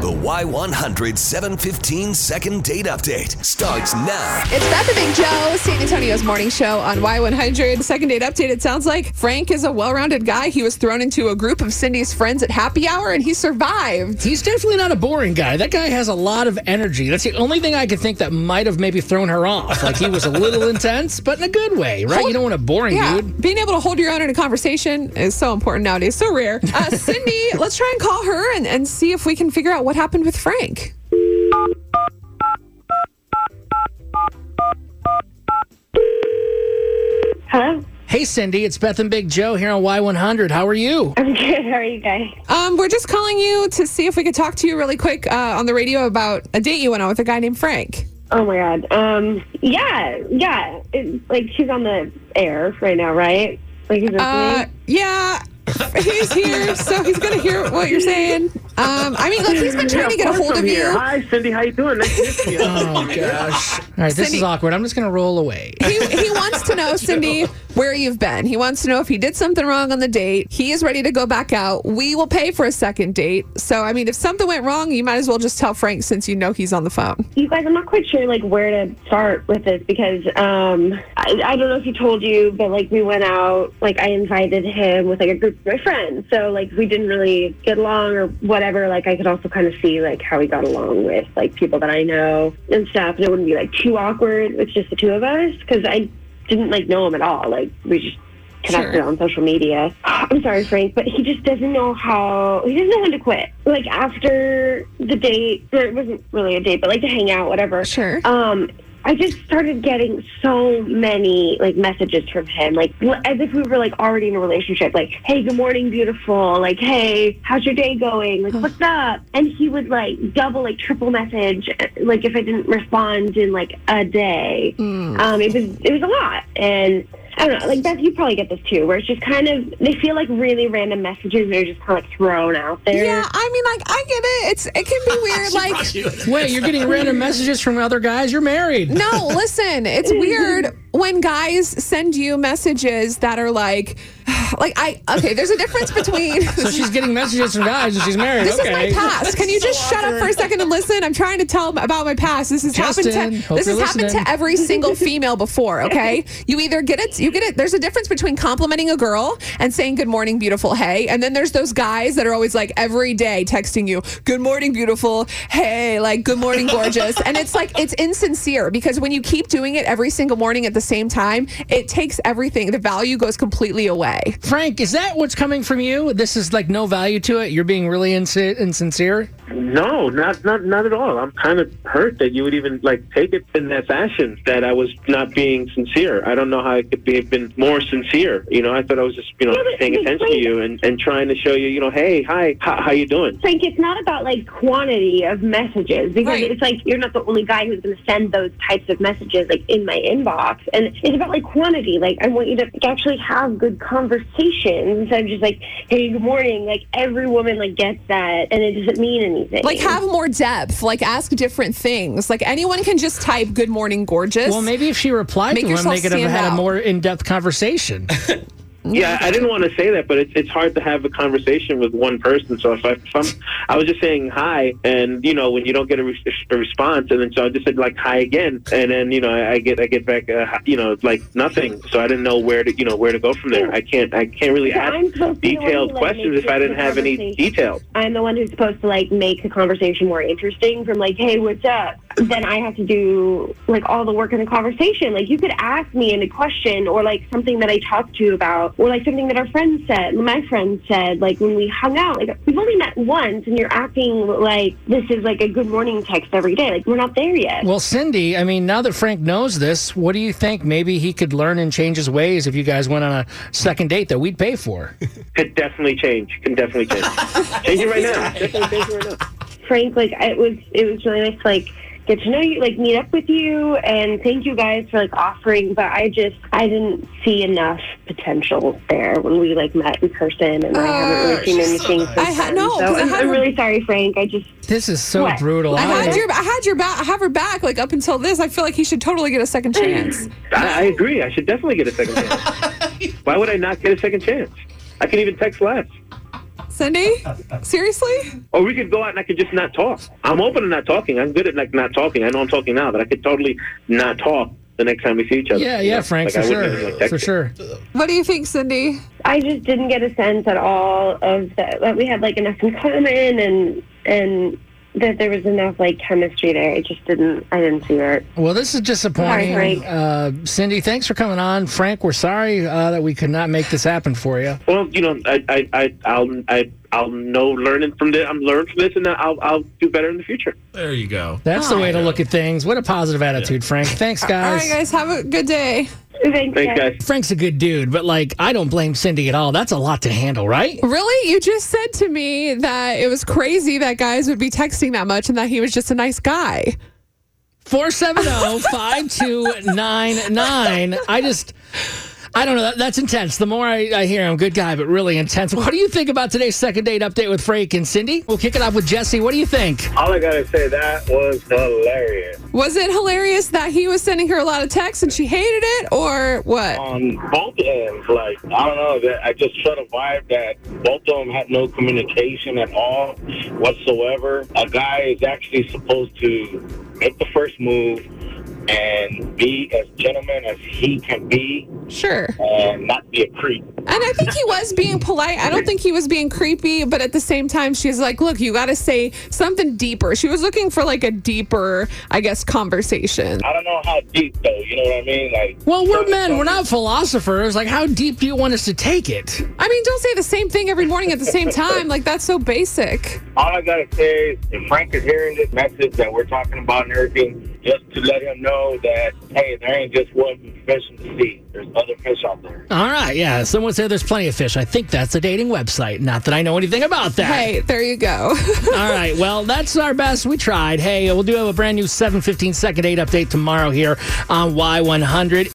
The Y100 715 second date update starts now. It's Beth and Big Joe, San Antonio's morning show on Y100. Second date update. It sounds like Frank is a well rounded guy. He was thrown into a group of Cindy's friends at happy hour and he survived. He's definitely not a boring guy. That guy has a lot of energy. That's the only thing I could think that might have maybe thrown her off. Like he was a little intense, but in a good way, right? you don't want a boring Yeah, dude. being able to hold your own in a conversation is so important nowadays, so rare. Uh, Cindy, let's try and call her and, and see if we can figure out what happened with Frank. Hello. Hey, Cindy, it's Beth and Big Joe here on Y100. How are you? I'm good. How are you guys? Um, we're just calling you to see if we could talk to you really quick uh, on the radio about a date you went on with a guy named Frank. Oh my god. Um. Yeah. Yeah. It, like she's on the air right now, right? Like he's Uh, yeah, he's here, so he's gonna hear what you're saying. Um, I mean, look, he's been trying to get a hold of you. Hi, Cindy. How you doing? Nice to hear from you. Oh, gosh. All right, this Cindy- is awkward. I'm just going to roll away. He, he wants to know, Cindy, where you've been. He wants to know if he did something wrong on the date. He is ready to go back out. We will pay for a second date. So, I mean, if something went wrong, you might as well just tell Frank since you know he's on the phone. You guys, I'm not quite sure like where to start with this because um I, I don't know if he told you, but like we went out. Like I invited him with like a group of my friends. So like we didn't really get along or whatever. Like I could also kind of see like how he got along with like people that I know and stuff, and it wouldn't be like too awkward with just the two of us because I didn't like know him at all. Like we just connected Sure. on social media. I'm sorry, Frank, but he just doesn't know how. He doesn't know when to quit. Like after the date, or it wasn't really a date, but like to hang out, whatever. Sure. Um, I just started getting so many like messages from him, like as if we were like already in a relationship. Like, "Hey, good morning, beautiful." Like, "Hey, how's your day going?" Like, "What's up?" And he would like double, like triple message, like if I didn't respond in like a day. Um, it was it was a lot, and I don't know. Like Beth, you probably get this too, where it's just kind of they feel like really random messages that are just kind of like thrown out there. Yeah, I mean, like, I get it. It's It can be weird. Like, Wait, you're getting random messages from other guys? You're married. No, listen, it's weird when guys send you messages that are like, like I okay. There's a difference between. So she's getting messages from guys and she's married. This okay. is my past. Can you just shut up for a second and listen? I'm trying to tell about my past. This has Justin, happened to this has you're happened to every single female before. Okay, you either get it, you get it. There's a difference between complimenting a girl and saying "Good morning, beautiful," hey, and then there's those guys that are always like every day texting you "Good morning, beautiful," hey, like "Good morning, gorgeous," and it's like it's insincere because when you keep doing it every single morning at the same time, it takes everything. The value goes completely away. Frank, is that what's coming from you? This is like no value to it. You're being really insi- insincere. No, not not not at all. I'm kind of hurt that you would even like take it in that fashion. That I was not being sincere. I don't know how I could be been more sincere. You know, I thought I was just you know Yeah, paying but attention to you and and trying to show you you know hey hi how, how you doing. Frank, it's not about like quantity of messages because Right. it's like you're not the only guy who's going to send those types of messages like in my inbox, and it's about like quantity. Like I want you to like, actually have good conversations instead of just like, "Hey, good morning." Like every woman like gets that, and it doesn't mean anything. Like have more depth. Like ask different things. Like anyone can just type "Good morning, gorgeous." Well, maybe if she replied Make to him, yourself they could have had out. a more in-depth conversation. Yeah, I didn't want to say that, but it's it's hard to have a conversation with one person. So if, I, if I'm, I was just saying hi, and you know when you don't get a, re- a response, and then so I just said like hi again, and then you know I, I get I get back uh, you know like nothing. So I didn't know where to you know where to go from there. I can't I can't really So ask I'm supposed to be the one detailed questions if I didn't have any details. I'm the one who's supposed to like make the conversation more interesting from like, hey, what's up? Then I have to do like all the work in the conversation. Like you could ask me in a question or like something that I talked to you about or like something that our friends said, my friends said, like when we hung out. Like we've only met once and you're acting like this is like a good morning text every day. Like we're not there yet. well, Cindy, I mean, now that Frank knows this, what do you think? Maybe he could learn and change his ways if you guys went on a second date that we'd pay for. Could definitely change. Can definitely change. change it right now. Definitely change it right now. Frank, like it was it was really nice to like get to know you, like meet up with you and thank you guys for like offering, but I just I didn't see enough potential there when we like met in person and I haven't really oh, seen anything since I ha- then. no, so 'cause I I'm, had I'm really sorry, Frank. I just This is so What? brutal. I I- had your I had your back. I have her back. Like up until this, I feel like he should totally get a second chance. I, I agree. I should definitely get a second chance. Why would I not get a second chance? I can even text less. Cindy? Seriously? Or we could go out and I could just not talk. I'm open to not talking. I'm good at like not talking. I know I'm talking now, but I could totally not talk the next time we see each other. Yeah, yeah, know? Frank, Like, for I wouldn't sure. even, like, For sure. What do you think, Cindy? I just didn't get a sense at all of that, that we had like enough in common and and that there was enough like chemistry there. It just didn't. I didn't see it. Well, this is disappointing. Sorry, Frank. Uh, Cindy, thanks for coming on. Frank, we're sorry uh, that we could not make this happen for you. Well, you know, I, I, I, I'll, I, I'll know learning from this. I'm learning from this, and I'll, I'll do better in the future. There you go. That's the way to look at things. What a positive attitude, Frank. Thanks, guys. right, guys, have a good day. Thanks, Thanks, guys. Frank's a good dude, but like, I don't blame Cindy at all. That's a lot to handle, right? Really? You just said to me that it was crazy that guys would be texting that much and that he was just a nice guy. 470 5299. I just, I don't know. That, that's intense. The more I, I hear him, good guy, but really intense. What do you think about today's second date update with Frank and Cindy? We'll kick it off with Jesse. What do you think? All I gotta say, that was hilarious. Was it hilarious that he was sending her a lot of texts and she hated it, or what? On both ends, like, I don't know, that I just felt a vibe that both of them had no communication at all whatsoever. A guy is actually supposed to make the first move and be as gentleman as he can be Sure. and not be a creep. And I think he was being polite. I don't think he was being creepy, but at the same time, she's like, look, you got to say something deeper. She was looking for like a deeper, I guess, conversation. I don't know how deep, though, you know what I mean? Like, Well, we're men. We're not philosophers. Like, how deep do you want us to take it? I mean, don't say the same thing every morning at the same time. Like, that's so basic. All I gotta say is, if Frank is hearing this message that we're talking about and everything, just to let him know that hey, there ain't just one fish in the sea. There's other fish out there. All right. Yeah. Someone said there's plenty of fish. I think that's a dating website. Not that I know anything about that. Hey, there you go. All right. Well, that's our best. We tried. Hey, we'll do have a brand new 715 second date update tomorrow here on Y100.